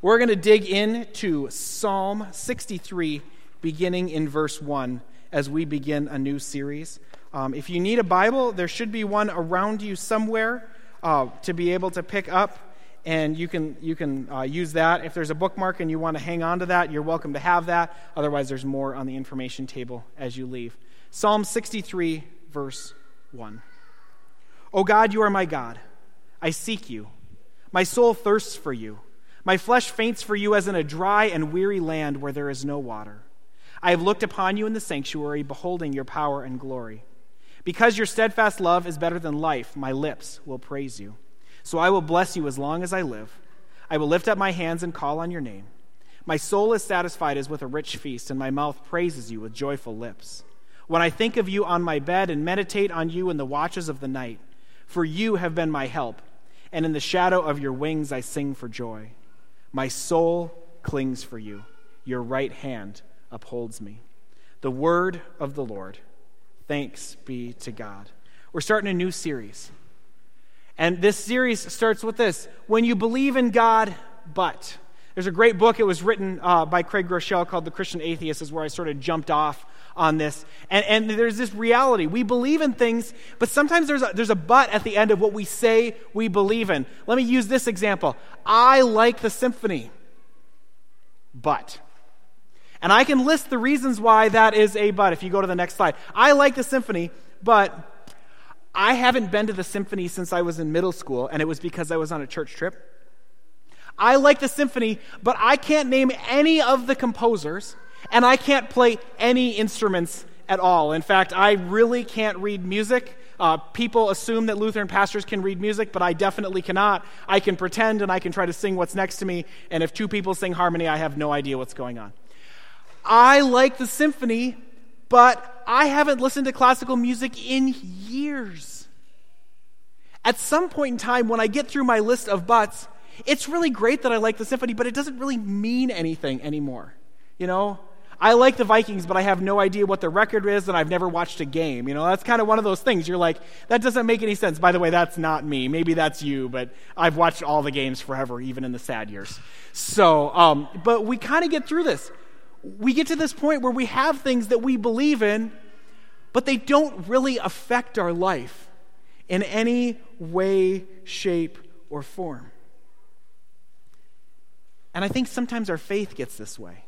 We're going to dig into Psalm 63, beginning in verse 1, as we begin a new series. Um, if you need a Bible, there should be one around you somewhere uh, to be able to pick up, and you can, you can uh, use that. If there's a bookmark and you want to hang on to that, you're welcome to have that. Otherwise, there's more on the information table as you leave. Psalm 63, verse 1. O God, you are my God. I seek you. My soul thirsts for you. My flesh faints for you as in a dry and weary land where there is no water. I have looked upon you in the sanctuary, beholding your power and glory. Because your steadfast love is better than life, my lips will praise you. So I will bless you as long as I live. I will lift up my hands and call on your name. My soul is satisfied as with a rich feast, and my mouth praises you with joyful lips. When I think of you on my bed and meditate on you in the watches of the night, for you have been my help, and in the shadow of your wings I sing for joy. My soul clings for you, your right hand upholds me. The word of the Lord. Thanks be to God. We're starting a new series. And this series starts with this When you believe in God, but. There's a great book. It was written uh, by Craig Groeschel called The Christian Atheist, is where I sort of jumped off on this. And, and there's this reality. We believe in things, but sometimes there's a, there's a but at the end of what we say we believe in. Let me use this example. I like the symphony, but. And I can list the reasons why that is a but if you go to the next slide. I like the symphony, but I haven't been to the symphony since I was in middle school, and it was because I was on a church trip. I like the symphony, but I can't name any of the composers and I can't play any instruments at all. In fact, I really can't read music. Uh, people assume that Lutheran pastors can read music, but I definitely cannot. I can pretend and I can try to sing what's next to me, and if two people sing harmony, I have no idea what's going on. I like the symphony, but I haven't listened to classical music in years. At some point in time, when I get through my list of buts, it's really great that I like the symphony, but it doesn't really mean anything anymore. You know, I like the Vikings, but I have no idea what the record is, and I've never watched a game. You know, that's kind of one of those things. You're like, that doesn't make any sense. By the way, that's not me. Maybe that's you, but I've watched all the games forever, even in the sad years. So, um, but we kind of get through this. We get to this point where we have things that we believe in, but they don't really affect our life in any way, shape, or form. And I think sometimes our faith gets this way.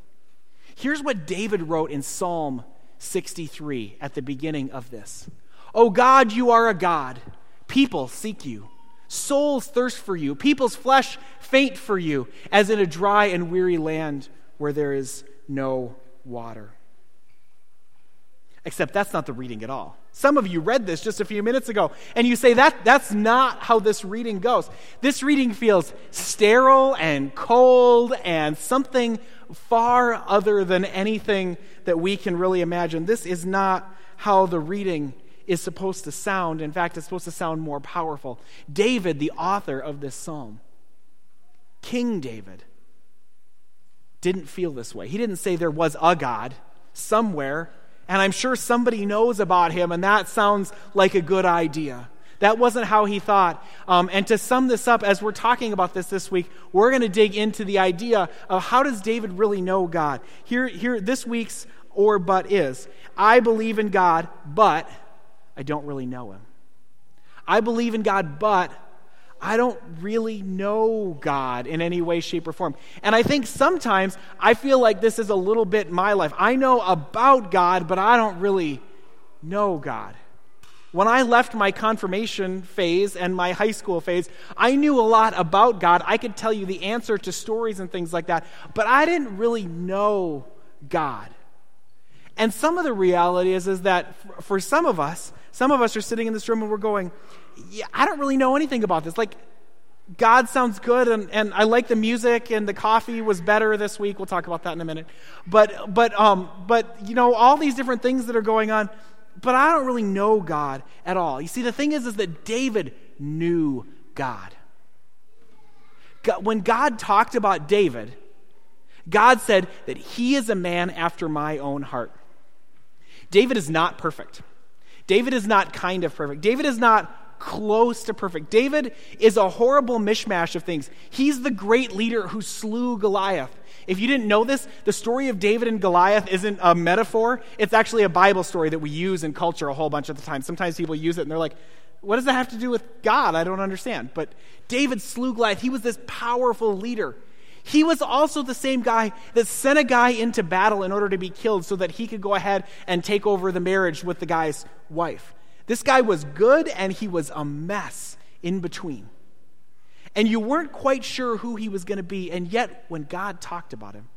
Here's what David wrote in Psalm 63 at the beginning of this Oh God, you are a God. People seek you. Souls thirst for you. People's flesh faint for you, as in a dry and weary land where there is no water. Except that's not the reading at all. Some of you read this just a few minutes ago, and you say that that's not how this reading goes. This reading feels sterile and cold and something far other than anything that we can really imagine. This is not how the reading is supposed to sound. In fact, it's supposed to sound more powerful. David, the author of this psalm, King David, didn't feel this way. He didn't say there was a God somewhere, and I'm sure somebody knows about him, and that sounds like a good idea. That wasn't how he thought. Um, and to sum this up, as we're talking about this this week, we're going to dig into the idea of how does David really know God. Here, here, this week's or but is I believe in God, but I don't really know him. I believe in God, but I don't really know God in any way, shape, or form. And I think sometimes I feel like this is a little bit my life. I know about God, but I don't really know God. When I left my confirmation phase and my high school phase, I knew a lot about God. I could tell you the answer to stories and things like that, but I didn't really know God. And some of the reality is, is that for some of us, some of us are sitting in this room and we're going, yeah, I don't really know anything about this. Like, God sounds good, and, and I like the music, and the coffee was better this week. We'll talk about that in a minute. But, but, um, but you know, all these different things that are going on but I don't really know God at all. You see, the thing is, is that David knew God. God. When God talked about David, God said that he is a man after my own heart. David is not perfect. David is not kind of perfect. David is not close to perfect. David is a horrible mishmash of things. He's the great leader who slew Goliath. If you didn't know this, the story of David and Goliath isn't a metaphor. It's actually a Bible story that we use in culture a whole bunch of the time. Sometimes people use it and they're like, what does that have to do with God? I don't understand. But David slew Goliath. He was this powerful leader. He was also the same guy that sent a guy into battle in order to be killed so that he could go ahead and take over the marriage with the guy's wife. This guy was good and he was a mess in between. And you weren't quite sure who he was going to be. And yet, when God talked about him,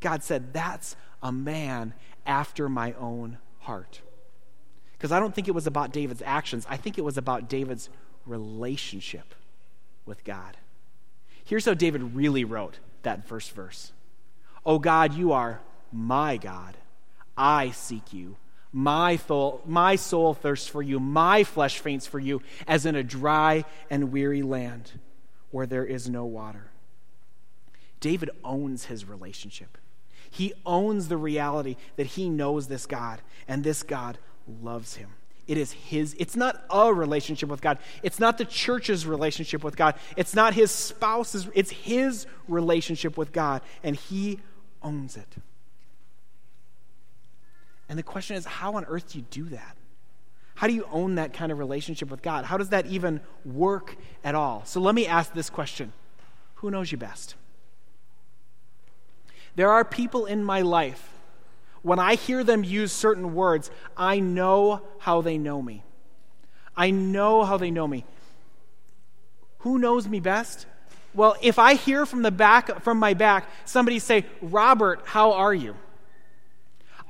God said, That's a man after my own heart. Because I don't think it was about David's actions, I think it was about David's relationship with God. Here's how David really wrote that first verse Oh God, you are my God. I seek you. My soul, my soul thirsts for you. My flesh faints for you, as in a dry and weary land where there is no water. David owns his relationship. He owns the reality that he knows this God, and this God loves him. It is his, it's not a relationship with God. It's not the church's relationship with God. It's not his spouse's, it's his relationship with God, and he owns it. And the question is, how on earth do you do that? How do you own that kind of relationship with God? How does that even work at all? So let me ask this question Who knows you best? There are people in my life when I hear them use certain words, I know how they know me. I know how they know me. Who knows me best? Well, if I hear from the back from my back somebody say, "Robert, how are you?"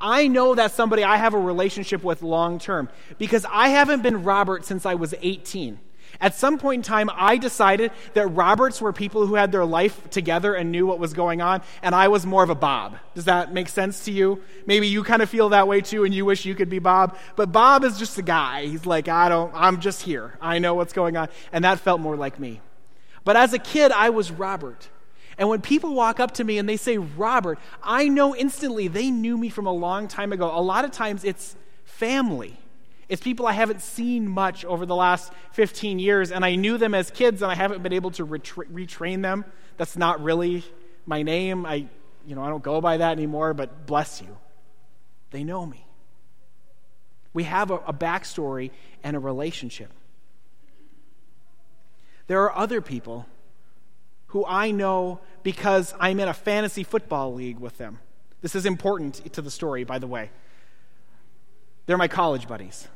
I know that's somebody I have a relationship with long term because I haven't been Robert since I was 18. At some point in time, I decided that Roberts were people who had their life together and knew what was going on, and I was more of a Bob. Does that make sense to you? Maybe you kind of feel that way too, and you wish you could be Bob. But Bob is just a guy. He's like, I don't, I'm just here. I know what's going on. And that felt more like me. But as a kid, I was Robert. And when people walk up to me and they say, Robert, I know instantly they knew me from a long time ago. A lot of times it's family. It's people I haven't seen much over the last 15 years, and I knew them as kids, and I haven't been able to retra- retrain them. That's not really my name. I, you know, I don't go by that anymore, but bless you. They know me. We have a, a backstory and a relationship. There are other people who I know because I'm in a fantasy football league with them. This is important to the story, by the way. They're my college buddies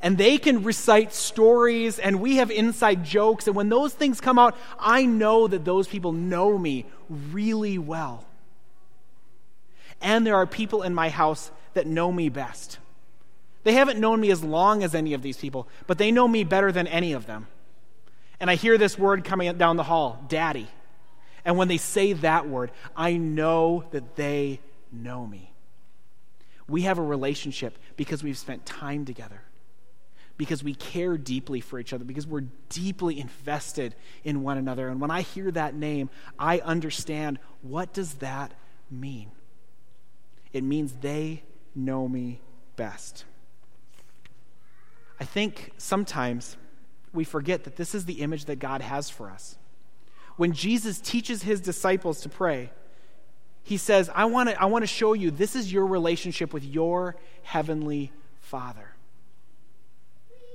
and they can recite stories and we have inside jokes. And when those things come out, I know that those people know me really well. And there are people in my house that know me best. They haven't known me as long as any of these people, but they know me better than any of them. And I hear this word coming down the hall daddy. And when they say that word, I know that they know me. We have a relationship because we've spent time together because we care deeply for each other, because we're deeply invested in one another. And when I hear that name, I understand what does that mean? It means they know me best. I think sometimes we forget that this is the image that God has for us. When Jesus teaches his disciples to pray, he says, I want to I want to show you this is your relationship with your heavenly Father.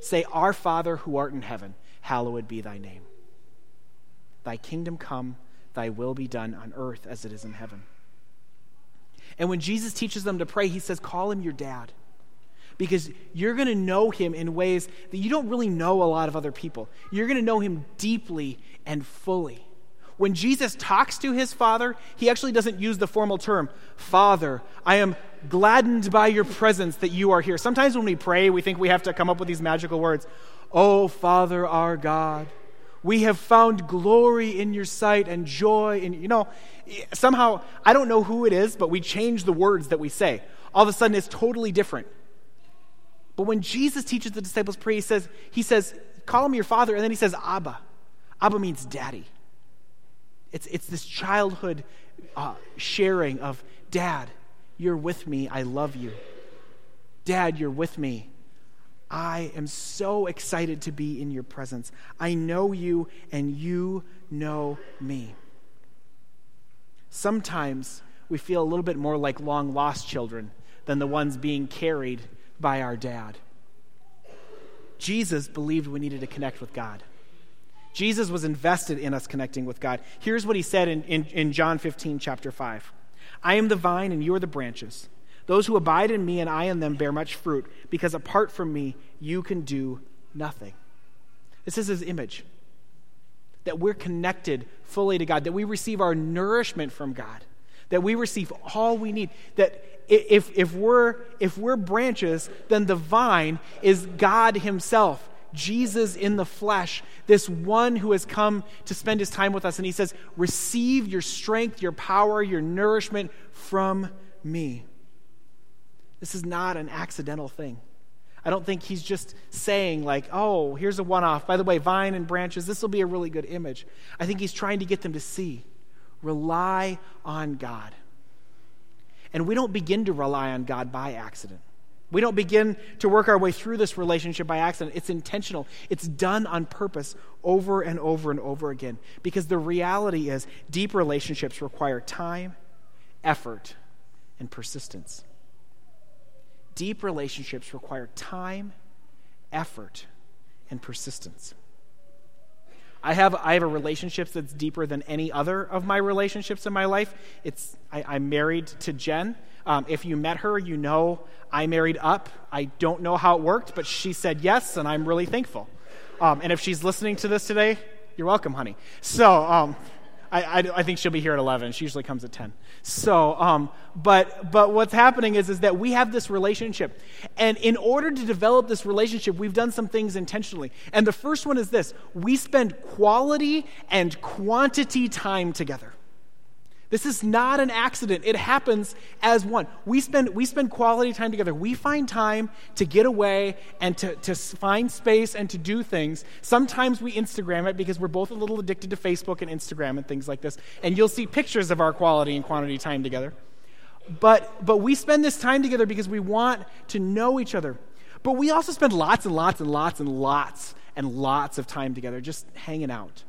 Say, Our Father who art in heaven, hallowed be thy name. Thy kingdom come, thy will be done on earth as it is in heaven. And when Jesus teaches them to pray, he says, Call him your dad. Because you're going to know him in ways that you don't really know a lot of other people. You're going to know him deeply and fully. When Jesus talks to his Father, he actually doesn't use the formal term, Father, I am gladdened by your presence that you are here. Sometimes when we pray, we think we have to come up with these magical words. Oh, Father, our God, we have found glory in your sight and joy. And, you know, somehow, I don't know who it is, but we change the words that we say. All of a sudden, it's totally different. But when Jesus teaches the disciples pray, he says, he says, call him your father, and then he says, Abba. Abba means daddy. It's, it's this childhood uh, sharing of, Dad, you're with me. I love you. Dad, you're with me. I am so excited to be in your presence. I know you, and you know me. Sometimes we feel a little bit more like long lost children than the ones being carried by our dad. Jesus believed we needed to connect with God. Jesus was invested in us connecting with God. Here's what he said in, in, in, John 15, chapter 5 I am the vine, and you are the branches. Those who abide in me and I in them bear much fruit, because apart from me, you can do nothing. This is his image that we're connected fully to God, that we receive our nourishment from God, that we receive all we need, that if, if, we're, if we're branches, then the vine is God Himself. Jesus in the flesh, this one who has come to spend his time with us. And he says, Receive your strength, your power, your nourishment from me. This is not an accidental thing. I don't think he's just saying, like, oh, here's a one off. By the way, vine and branches, this will be a really good image. I think he's trying to get them to see rely on God. And we don't begin to rely on God by accident. We don't begin to work our way through this relationship by accident. It's intentional, it's done on purpose over and over and over again. Because the reality is, deep relationships require time, effort, and persistence. Deep relationships require time, effort, and persistence. I have, I have a relationship that's deeper than any other of my relationships in my life. It's, I, am married to Jen. Um, if you met her, you know I married up. I don't know how it worked, but she said yes, and I'm really thankful. Um, and if she's listening to this today, you're welcome, honey. So, um, I, I, I, think she'll be here at 11. She usually comes at 10. So, um, but, but what's happening is, is that we have this relationship. And in order to develop this relationship, we've done some things intentionally. And the first one is this we spend quality and quantity time together. This is not an accident. It happens as one. We spend, we spend quality time together. We find time to get away and to, to find space and to do things. Sometimes we Instagram it because we're both a little addicted to Facebook and Instagram and things like this. And you'll see pictures of our quality and quantity time together. But, but we spend this time together because we want to know each other. But we also spend lots and lots and lots and lots and lots of time together just hanging out.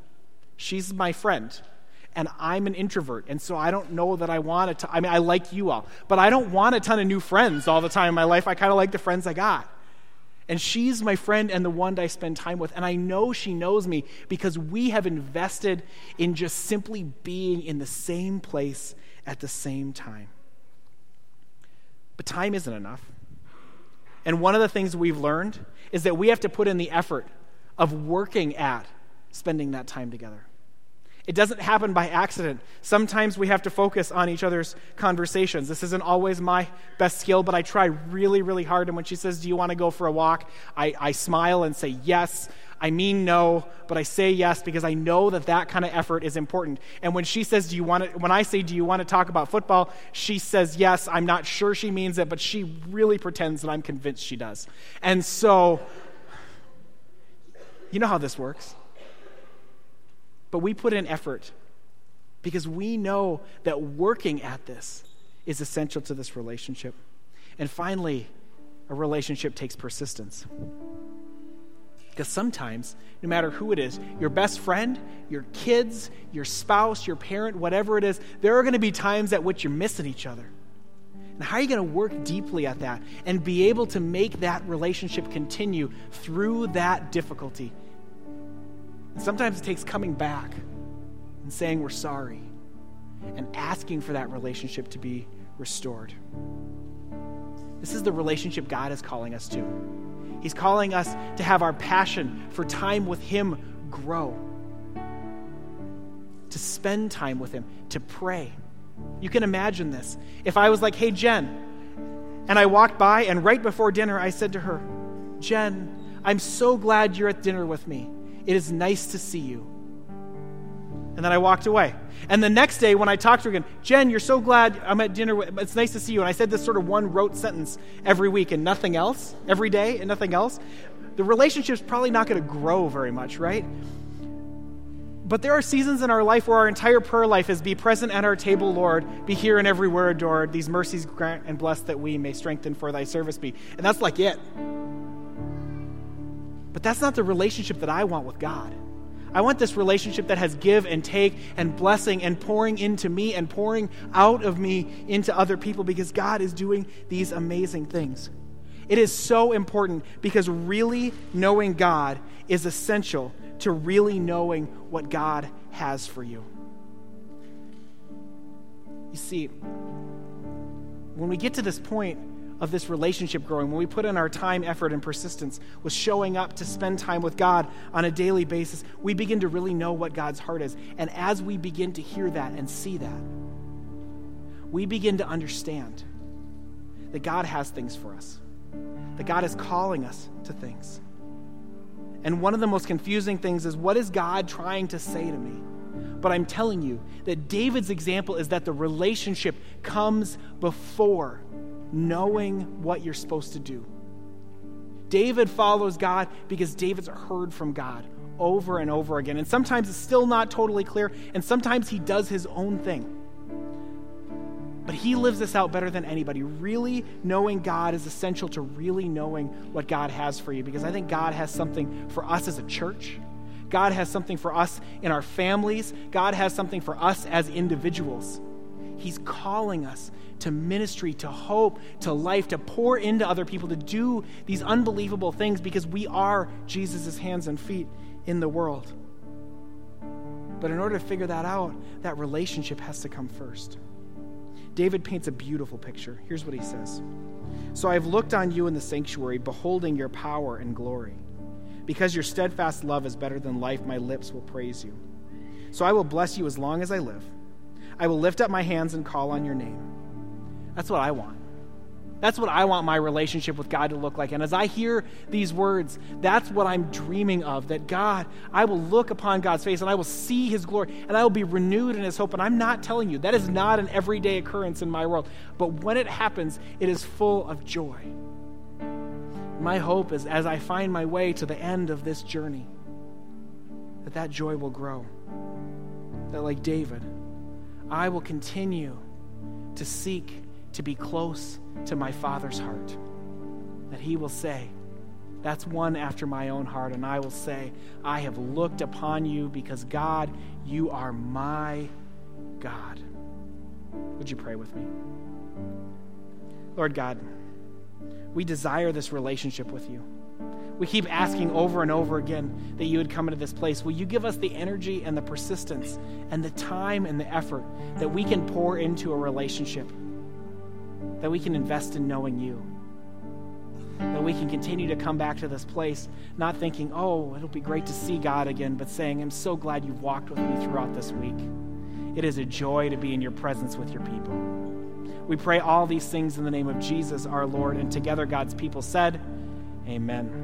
She's my friend and I'm an introvert, and so I don't know that I want a ton. I mean, I like you all, but I don't want a ton of new friends all the time in my life. I kind of like the friends I got. And she's my friend and the one I spend time with. And I know she knows me because we have invested in just simply being in the same place at the same time. But time isn't enough. And one of the things we've learned is that we have to put in the effort of working at spending that time together. It doesn't happen by accident. Sometimes we have to focus on each other's conversations. This isn't always my best skill, but I try really, really hard. And when she says, Do you want to go for a walk? I, I smile and say yes. I mean no, but I say yes because I know that that kind of effort is important. And when she says, Do you want to, when I say, Do you want to talk about football? She says yes. I'm not sure she means it, but she really pretends that I'm convinced she does. And so, you know how this works but we put in effort because we know that working at this is essential to this relationship. And finally, a relationship takes persistence. Because sometimes, no matter who it is, your best friend, your kids, your spouse, your parent, whatever it is, there are going to be times at which you're missing each other. And how are you going to work deeply at that and be able to make that relationship continue through that difficulty sometimes it takes coming back and saying we're sorry and asking for that relationship to be restored. This is the relationship God is calling us to. He's calling us to have our passion for time with Him grow, to spend time with Him, to pray. You can imagine this. If I was like, hey, Jen, and I walked by, and right before dinner, I said to her, Jen, I'm so glad you're at dinner with me. It is nice to see you. And then I walked away. And the next day, when I talked to her again, Jen, you're so glad I'm at dinner. With, it's nice to see you. And I said this sort of one rote sentence every week and nothing else, every day and nothing else. The relationship's probably not going to grow very much, right? But there are seasons in our life where our entire prayer life is be present at our table, Lord, be here and everywhere adored. These mercies grant and bless that we may strengthen for thy service be. And that's like it. But that's not the relationship that I want with God. I want this relationship that has give and take and blessing and pouring into me and pouring out of me into other people because God is doing these amazing things. It is so important because really knowing God is essential to really knowing what God has for you. You see, when we get to this point of this relationship growing, when we put in our time, effort, and persistence with showing up to spend time with God on a daily basis, we begin to really know what God's heart is. And as we begin to hear that and see that, we begin to understand that God has things for us, that God is calling us to things. And one of the most confusing things is what is God trying to say to me? But I'm telling you that David's example is that the relationship comes before knowing what you're supposed to do. David follows God because David's heard from God over and over again. And sometimes it's still not totally clear, and sometimes he does his own thing. But he lives this out better than anybody. Really knowing God is essential to really knowing what God has for you because I think God has something for us as a church. God has something for us in our families. God has something for us as individuals. He's calling us to ministry, to hope, to life, to pour into other people, to do these unbelievable things because we are Jesus' hands and feet in the world. But in order to figure that out, that relationship has to come first. David paints a beautiful picture. Here's what he says So I have looked on you in the sanctuary, beholding your power and glory. Because your steadfast love is better than life, my lips will praise you. So I will bless you as long as I live. I will lift up my hands and call on your name. That's what I want. That's what I want my relationship with God to look like. And as I hear these words, that's what I'm dreaming of that God, I will look upon God's face and I will see his glory and I will be renewed in his hope. And I'm not telling you, that is not an everyday occurrence in my world. But when it happens, it is full of joy. My hope is as I find my way to the end of this journey, that that joy will grow. That, like David, I will continue to seek to be close to my Father's heart. That He will say, That's one after my own heart. And I will say, I have looked upon you because, God, you are my God. Would you pray with me? Lord God, we desire this relationship with you. We keep asking over and over again that you would come into this place. Will you give us the energy and the persistence and the time and the effort that we can pour into a relationship? that we can invest in knowing you. That we can continue to come back to this place, not thinking, oh, it'll be great to see God again, but saying, I'm so glad you've walked with me throughout this week. It is a joy to be in your presence with your people. We pray all these things in the name of Jesus, our Lord, and together God's people said, Amen.